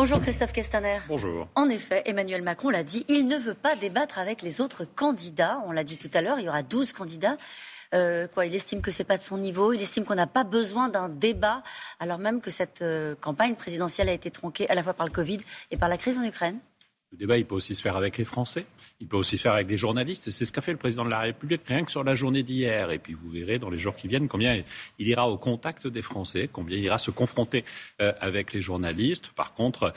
Bonjour Christophe Castaner. Bonjour. En effet, Emmanuel Macron l'a dit, il ne veut pas débattre avec les autres candidats. On l'a dit tout à l'heure, il y aura 12 candidats. Euh, quoi, il estime que c'est pas de son niveau. Il estime qu'on n'a pas besoin d'un débat, alors même que cette euh, campagne présidentielle a été tronquée à la fois par le Covid et par la crise en Ukraine. Le débat, il peut aussi se faire avec les Français. Il peut aussi se faire avec des journalistes. C'est ce qu'a fait le président de la République, rien que sur la journée d'hier. Et puis vous verrez dans les jours qui viennent combien il ira au contact des Français, combien il ira se confronter euh, avec les journalistes. Par contre,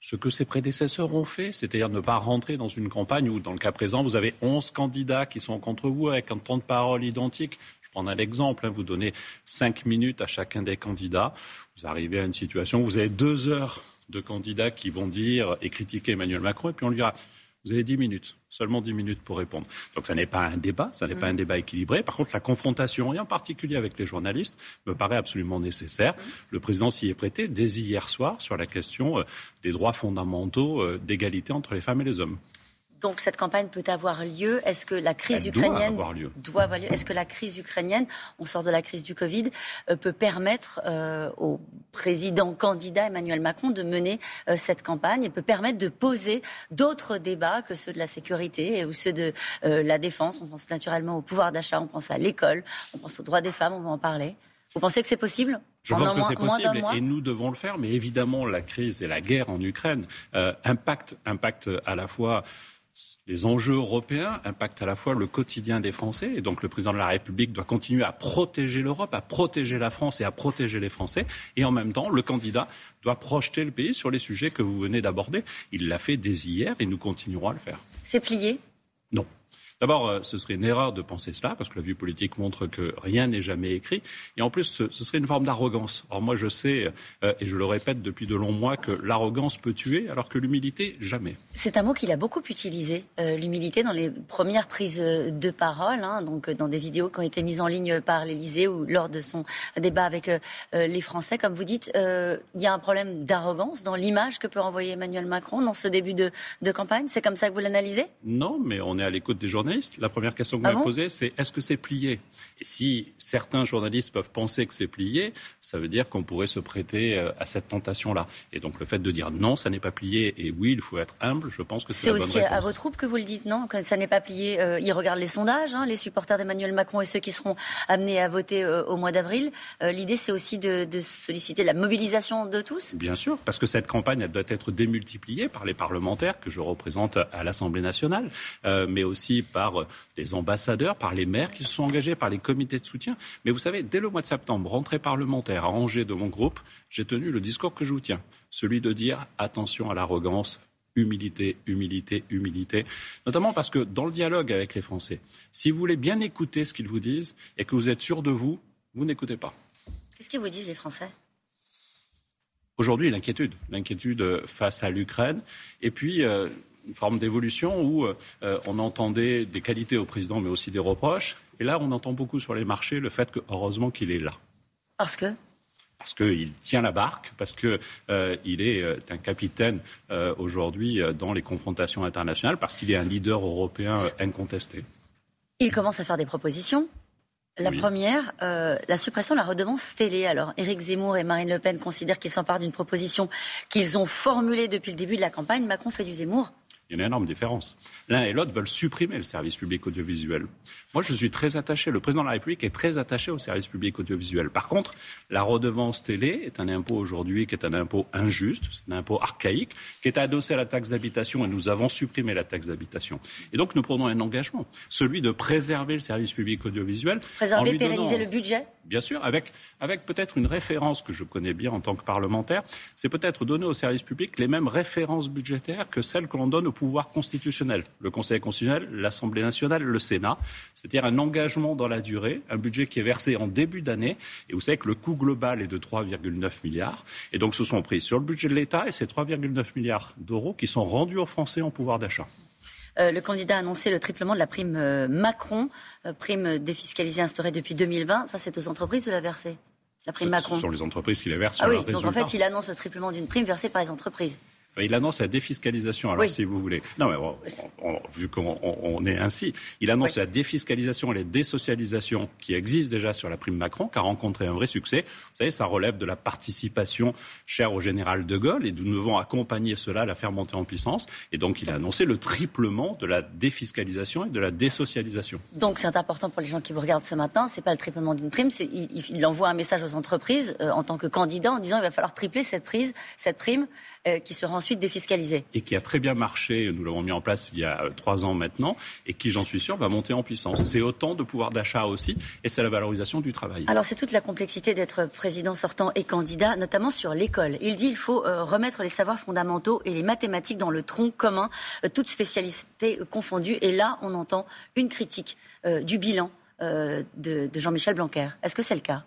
ce que ses prédécesseurs ont fait, c'est-à-dire ne pas rentrer dans une campagne où, dans le cas présent, vous avez 11 candidats qui sont contre vous avec un temps de parole identique. Je prends un exemple, hein, vous donnez 5 minutes à chacun des candidats, vous arrivez à une situation où vous avez deux heures de candidats qui vont dire et critiquer Emmanuel Macron, et puis on lui dira vous avez 10 minutes, seulement 10 minutes pour répondre. Donc ça n'est pas un débat, ça n'est pas un mm. débat équilibré. Par contre, la confrontation, et en particulier avec les journalistes, me paraît absolument nécessaire. Mm. Le président s'y est prêté dès hier soir sur la question euh, des droits fondamentaux euh, d'égalité entre les femmes et les hommes donc cette campagne peut avoir lieu. Est-ce que la crise ukrainienne doit avoir lieu, doit avoir lieu? Est-ce que la crise ukrainienne, on sort de la crise du Covid, euh, peut permettre euh, au président candidat Emmanuel Macron de mener euh, cette campagne et peut permettre de poser d'autres débats que ceux de la sécurité ou ceux de la défense? On pense naturellement au pouvoir d'achat, on pense à l'école, on pense aux droits des femmes. On va en parler. Vous pensez que c'est possible? Je pense que c'est possible et nous devons le faire, mais évidemment la crise et la guerre en Ukraine impactent, impactent à la fois les enjeux européens impactent à la fois le quotidien des Français, et donc le président de la République doit continuer à protéger l'Europe, à protéger la France et à protéger les Français, et en même temps, le candidat doit projeter le pays sur les sujets que vous venez d'aborder. Il l'a fait dès hier et nous continuerons à le faire. C'est plié? Non. D'abord, euh, ce serait une erreur de penser cela, parce que la vue politique montre que rien n'est jamais écrit. Et en plus, ce, serait une forme d'arrogance. Or, moi, je sais, euh, et je le répète depuis de longs mois, que l'arrogance peut tuer, alors que l'humilité, jamais. C'est un mot qu'il a beaucoup utilisé, euh, l'humilité, dans les premières prises de parole, hein, donc dans des vidéos qui ont été mises en ligne par l'Élysée ou lors de son débat avec les Français. Comme vous dites, il y a un problème d'arrogance dans l'image que peut envoyer Emmanuel Macron dans ce début de, de campagne. C'est comme ça que vous l'analysez? Non, mais on est à l'écoute des journalistes la première question que vous ah m'avez posée, c'est est-ce que c'est plié? Et si certains journalistes peuvent penser que c'est plié, ça veut dire qu'on pourrait se prêter euh, à cette tentation-là. Et donc le fait de dire non, ça n'est pas plié, et oui, il faut être humble, je pense que c'est la bonne réponse. C'est aussi à vos troupes que vous le dites, non? Que ça n'est pas plié. Euh, ils regardent les sondages, hein, les supporters d'Emmanuel Macron et ceux qui seront amenés à voter euh, au mois d'avril. L'idée, c'est aussi de, de, solliciter la mobilisation de tous Bien sûr, parce que cette campagne, elle doit être démultipliée par les parlementaires que je représente à l'Assemblée nationale, mais aussi par des ambassadeurs, par les maires qui se sont engagés, par les comités de soutien. Mais vous savez, dès le mois de septembre, rentrée parlementaire à Angers de mon groupe, j'ai tenu le discours que je vous tiens, celui de dire attention à l'arrogance, humilité, humilité, humilité. Notamment parce que dans le dialogue avec les Français, si vous voulez bien écouter ce qu'ils vous disent et que vous êtes sûr de vous, vous n'écoutez pas. Qu'est-ce qu'ils vous disent les Français? Aujourd'hui, l'inquiétude, l'inquiétude face à l'Ukraine, et puis euh, une forme d'évolution où euh, on entendait des qualités au président, mais aussi des reproches. Et là, on entend beaucoup sur les marchés le fait que, heureusement, qu'il est là. Parce que? Parce qu'il tient la barque, parce qu'il euh, est euh, un capitaine aujourd'hui dans les confrontations internationales, parce qu'il est un leader européen incontesté. Il commence à faire des propositions. La première, la suppression de la redevance télé. Alors, Éric Zemmour et Marine Le Pen considèrent qu'ils s'emparent d'une proposition qu'ils ont formulée depuis le début de la campagne. Macron fait du Zemmour il y a une énorme différence. L'un et l'autre veulent supprimer le service public audiovisuel. Moi, je suis très attaché, le président de la République est très attaché au service public audiovisuel. Par contre, la redevance télé est un impôt aujourd'hui qui est un impôt injuste, c'est un impôt archaïque, qui est adossé à la taxe d'habitation et nous avons supprimé la taxe d'habitation. Et donc, nous prenons un engagement, celui de préserver le service public audiovisuel. Préserver, pérenniser le budget? Bien sûr, avec, avec peut-être une référence que je connais bien en tant que parlementaire, c'est peut-être donner au service public les mêmes références budgétaires que celles que l'on donne au pouvoir constitutionnel, le Conseil constitutionnel, l'Assemblée nationale, le Sénat, c'est-à-dire un engagement dans la durée, un budget qui est versé en début d'année, et vous savez que le coût global est de 3,9 milliards, et donc ce sont pris sur le budget de l'État, et ces 3,9 milliards d'euros qui sont rendus aux Français en pouvoir d'achat. Euh, le candidat a annoncé le triplement de la prime euh, Macron, euh, prime défiscalisée instaurée depuis 2020. Ça, c'est aux entreprises de la verser. La prime Macron. Ce sont les entreprises qui la versent ah oui, Donc en fait, il annonce le triplement d'une prime versée par les entreprises. Il annonce la défiscalisation, alors si vous voulez. Non, mais vu qu'on est ainsi, il annonce la défiscalisation et la désocialisation qui existe déjà sur la prime Macron, qui a rencontré un vrai succès. Vous savez, ça relève de la participation chère au général de Gaulle et nous devons accompagner cela, la faire monter en puissance. Et donc, il a annoncé le triplement de la défiscalisation et de la désocialisation. Donc, c'est important pour les gens qui vous regardent ce matin. C'est pas le triplement d'une prime, il, il, envoie un message aux entreprises euh, en tant que candidat en disant il va falloir tripler cette prise, cette prime euh, qui sera ensuite défiscalisée. Et qui a très bien marché, nous l'avons mis en place il y a euh, trois ans maintenant, et qui, j'en suis sûr, va monter en puissance. C'est autant de pouvoir d'achat aussi, et c'est la valorisation du travail. Alors c'est toute la complexité d'être président sortant et candidat, notamment sur l'école. Il dit qu'il faut euh, remettre les savoirs fondamentaux et les mathématiques dans le tronc commun, toutes spécialités confondues. Et là, on entend une critique du bilan de, de Jean-Michel Blanquer. Est-ce que c'est le cas?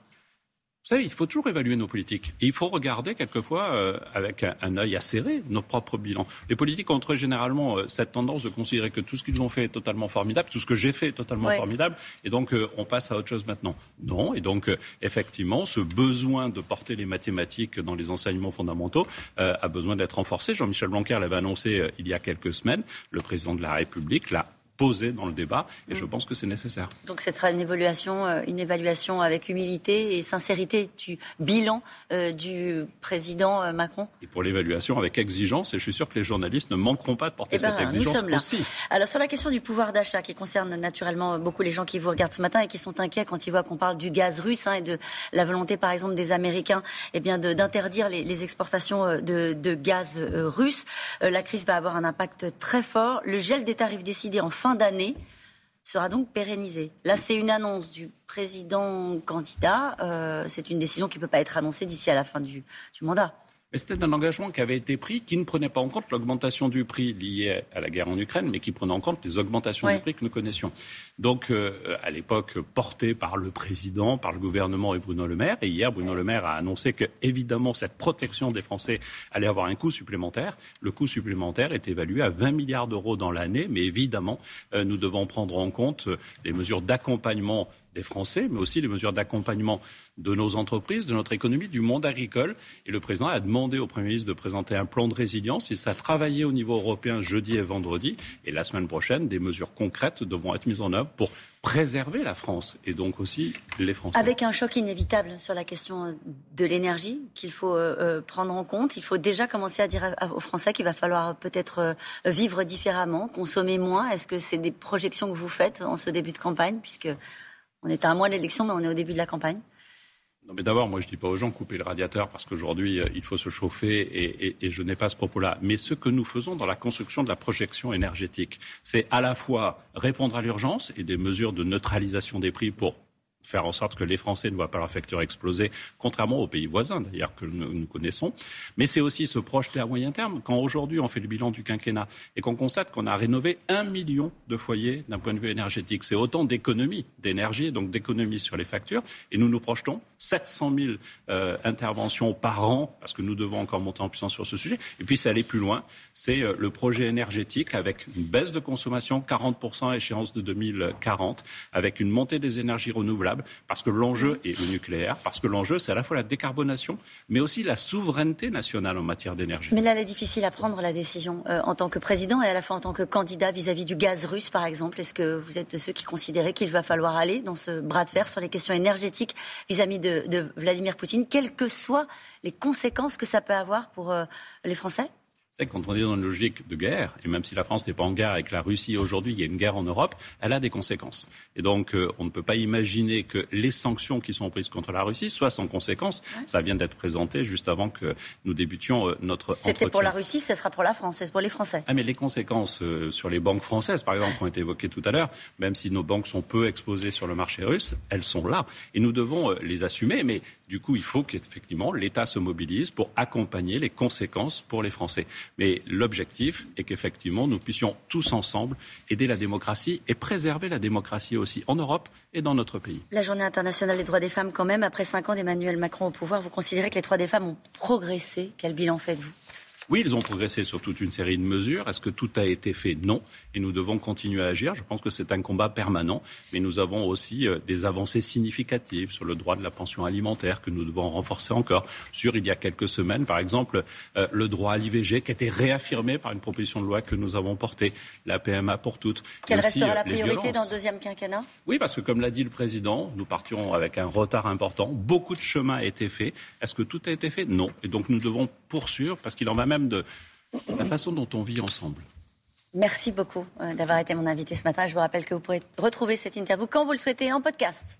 Savez, il faut toujours évaluer nos politiques. Et il faut regarder quelquefois euh, avec un, œil acéré nos propres bilans. Les politiques ont très généralement euh, cette tendance de considérer que tout ce qu'ils ont fait est totalement formidable, tout ce que j'ai fait est totalement formidable, et donc euh, on passe à autre chose maintenant. Non, et donc effectivement, ce besoin de porter les mathématiques dans les enseignements fondamentaux a besoin d'être renforcé. Jean-Michel Blanquer l'avait annoncé il y a quelques semaines. Le président de la République l'a posé dans le débat et je mm. pense que c'est nécessaire. Donc ce sera une évaluation, euh, une évaluation avec humilité et sincérité du bilan euh, du président euh, Macron Et pour l'évaluation avec exigence et je suis sûr que les journalistes ne manqueront pas de porter eh ben, cette exigence aussi. Alors sur la question du pouvoir d'achat qui concerne naturellement beaucoup les gens qui vous regardent ce matin et qui sont inquiets quand ils voient qu'on parle du gaz russe hein, et de la volonté par exemple des Américains eh bien d'interdire les, les, exportations de, de gaz russe, la crise va avoir un impact très fort. Le gel des tarifs décidé en fin d'année sera donc pérennisé. Là, c'est une annonce du président candidat. Euh, c'est une décision qui ne peut pas être annoncée d'ici à la fin du mandat. Mais c'était un engagement qui avait été pris qui ne prenait pas en compte l'augmentation du prix liée à la guerre en Ukraine, mais qui prenait en compte les augmentations du prix que nous connaissions. Donc, euh, à l'époque, porté par le président, par le gouvernement et Bruno Le Maire. Et hier, Bruno Le Maire a annoncé que, évidemment, cette protection des Français allait avoir un coût supplémentaire. Le coût supplémentaire est évalué à 20 milliards d'euros dans l'année, mais évidemment, euh, nous devons prendre en compte euh, les mesures d'accompagnement des Français, mais aussi les mesures d'accompagnement de nos entreprises, de notre économie, du monde agricole. Et le président a demandé au Premier ministre de présenter un plan de résilience. Il s'est travaillé au niveau européen jeudi et vendredi. Et la semaine prochaine, des mesures concrètes devront être mises en œuvre pour préserver la France et donc aussi les Français. Avec un choc inévitable sur la question de l'énergie qu'il faut euh, euh, prendre en compte, il faut déjà commencer à dire aux Français qu'il va falloir peut-être euh, vivre différemment, consommer moins. Est-ce que c'est des projections que vous faites en ce début de campagne, puisque on est à un mois de l'élection, mais on est au début de la campagne non, mais d'abord, moi, je ne dis pas aux gens couper le radiateur parce qu'aujourd'hui, euh, il faut se chauffer et, je n'ai pas ce propos-là. Mais ce que nous faisons dans la construction de la projection énergétique, c'est à la fois répondre à l'urgence et des mesures de neutralisation des prix pour faire en sorte que les Français ne voient pas leur facture exploser, contrairement aux pays voisins d'ailleurs que nous, connaissons. Mais c'est aussi se projeter à moyen terme. Quand aujourd'hui on fait le bilan du quinquennat et qu'on constate qu'on a rénové un million de foyers d'un point de vue énergétique, c'est autant d'économies d'énergie, donc d'économies sur les factures. Et nous nous projetons 700 000 euh, interventions par an, parce que nous devons encore monter en puissance sur ce sujet. Et puis c'est aller plus loin, c'est euh, le projet énergétique avec une baisse de consommation, 40% à échéance de 2040, avec une montée des énergies renouvelables parce que l'enjeu est le nucléaire, parce que l'enjeu, c'est à la fois la décarbonation, mais aussi la souveraineté nationale en matière d'énergie. Mais là, il est difficile à prendre la décision euh, en tant que président et à la fois en tant que candidat vis-à-vis du gaz russe, par exemple. Est-ce que vous êtes de ceux qui considéraient qu'il va falloir aller dans ce bras de fer sur les questions énergétiques vis-à-vis de, Vladimir Poutine, quelles que soient les conséquences que ça peut avoir pour euh, les Français? Quand on est dans une logique de guerre, et même si la France n'est pas en guerre avec la Russie aujourd'hui, il y a une guerre en Europe, elle a des conséquences. Et donc, euh, on ne peut pas imaginer que les sanctions qui sont prises contre la Russie soient sans conséquences. Ça vient d'être présenté juste avant que nous débutions euh, notre C'était pour la Russie, ce sera pour la France, c'est pour les Français. Ah, mais les conséquences euh, sur les banques françaises, par exemple, qui ont été évoquées tout à l'heure, même si nos banques sont peu exposées sur le marché russe, elles sont là. Et nous devons les assumer, mais du coup, il faut qu'effectivement l'État se mobilise pour accompagner les conséquences pour les Français. Mais l'objectif est qu'effectivement, nous puissions tous ensemble aider la démocratie et préserver la démocratie aussi en Europe et dans notre pays. La journée internationale des droits des femmes, quand même, après cinq ans d'Emmanuel Macron au pouvoir, vous considérez que les droits des femmes ont progressé? Quel bilan faites-vous? Oui, ils ont progressé sur toute une série de mesures. Est-ce que tout a été fait? Non. Et nous devons continuer à agir. Je pense que c'est un combat permanent. Mais nous avons aussi euh, des avancées significatives sur le droit de la pension alimentaire que nous devons renforcer encore. Sur, il y a quelques semaines, par exemple, euh, le droit à l'IVG qui a été réaffirmé par une proposition de loi que nous avons portée, la PMA pour toutes. Quelle restera la priorité dans le deuxième quinquennat? Oui, parce que comme l'a dit le président, nous partions avec un retard important. Beaucoup de chemin a été fait. Est-ce que tout a été fait? Non. Et donc nous devons poursuivre parce qu'il en va même de la façon dont on vit ensemble. Merci beaucoup euh, d'avoir été mon invité ce matin. Je vous rappelle que vous pourrez retrouver cette interview quand vous le souhaitez en podcast.